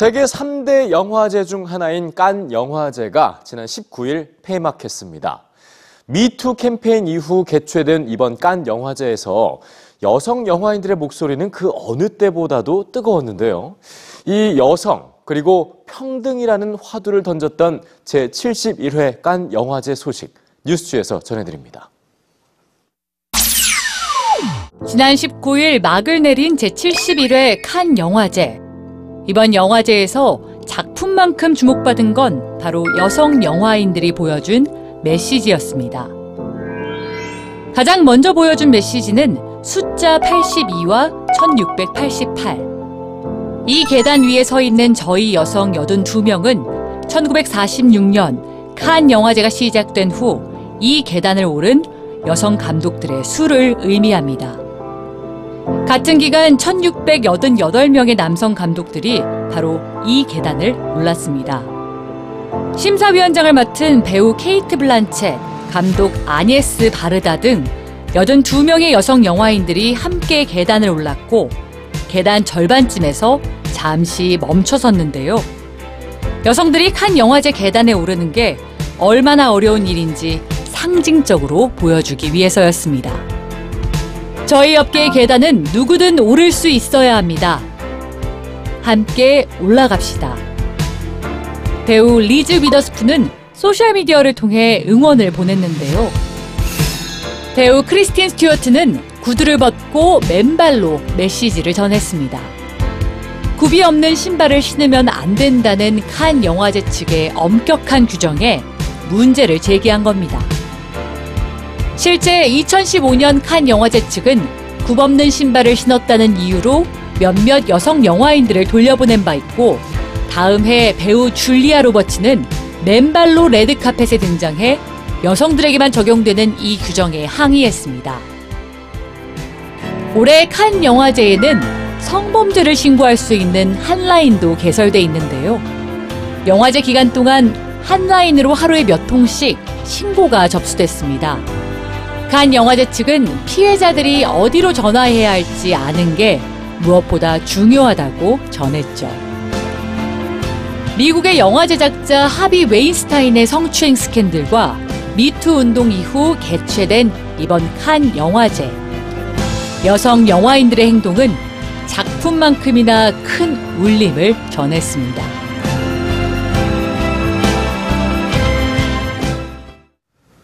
세계 3대 영화제 중 하나인 깐 영화제가 지난 19일 폐막했습니다. 미투 캠페인 이후 개최된 이번 깐 영화제에서 여성 영화인들의 목소리는 그 어느 때보다도 뜨거웠는데요. 이 여성 그리고 평등이라는 화두를 던졌던 제71회 깐 영화제 소식 뉴스주에서 전해드립니다. 지난 19일 막을 내린 제71회 칸 영화제. 이번 영화제에서 작품만큼 주목받은 건 바로 여성 영화인들이 보여준 메시지였습니다. 가장 먼저 보여준 메시지는 숫자 82와 1688. 이 계단 위에 서 있는 저희 여성 82명은 1946년 칸 영화제가 시작된 후 이 계단을 오른 여성 감독들의 수를 의미합니다. 같은 기간 1688명의 남성 감독들이 바로 이 계단을 올랐습니다. 심사위원장을 맡은 배우 케이트 블란쳇, 감독 아니에스 바르다 등 82명의 여성 영화인들이 함께 계단을 올랐고 계단 절반쯤에서 잠시 멈춰섰는데요. 여성들이 칸 영화제 계단에 오르는 게 얼마나 어려운 일인지 상징적으로 보여주기 위해서였습니다. 저희 업계의 계단은 누구든 오를 수 있어야 합니다. 함께 올라갑시다. 배우 리즈 위더스푼은 소셜미디어를 통해 응원을 보냈는데요. 배우 크리스틴 스튜어트는 구두를 벗고 맨발로 메시지를 전했습니다. 굽이 없는 신발을 신으면 안 된다는 칸 영화제 측의 엄격한 규정에 문제를 제기한 겁니다. 실제 2015년 칸 영화제 측은 굽 없는 신발을 신었다는 이유로 몇몇 여성 영화인들을 돌려보낸 바 있고 다음 해 배우 줄리아 로버츠는 맨발로 레드카펫에 등장해 여성들에게만 적용되는 이 규정에 항의했습니다. 올해 칸 영화제에는 성범죄를 신고할 수 있는 한라인도 개설돼 있는데요. 영화제 기간 동안 한라인으로 하루에 몇 통씩 신고가 접수됐습니다. 간 영화제 측은 피해자들이 어디로 전화해야 할지 아는 게 무엇보다 중요하다고 전했죠. 미국의 영화 제작자 하비 웨인스타인의 성추행 스캔들과 미투 운동 이후 개최된 이번 칸 영화제. 여성 영화인들의 행동은 작품만큼이나 큰 울림을 전했습니다.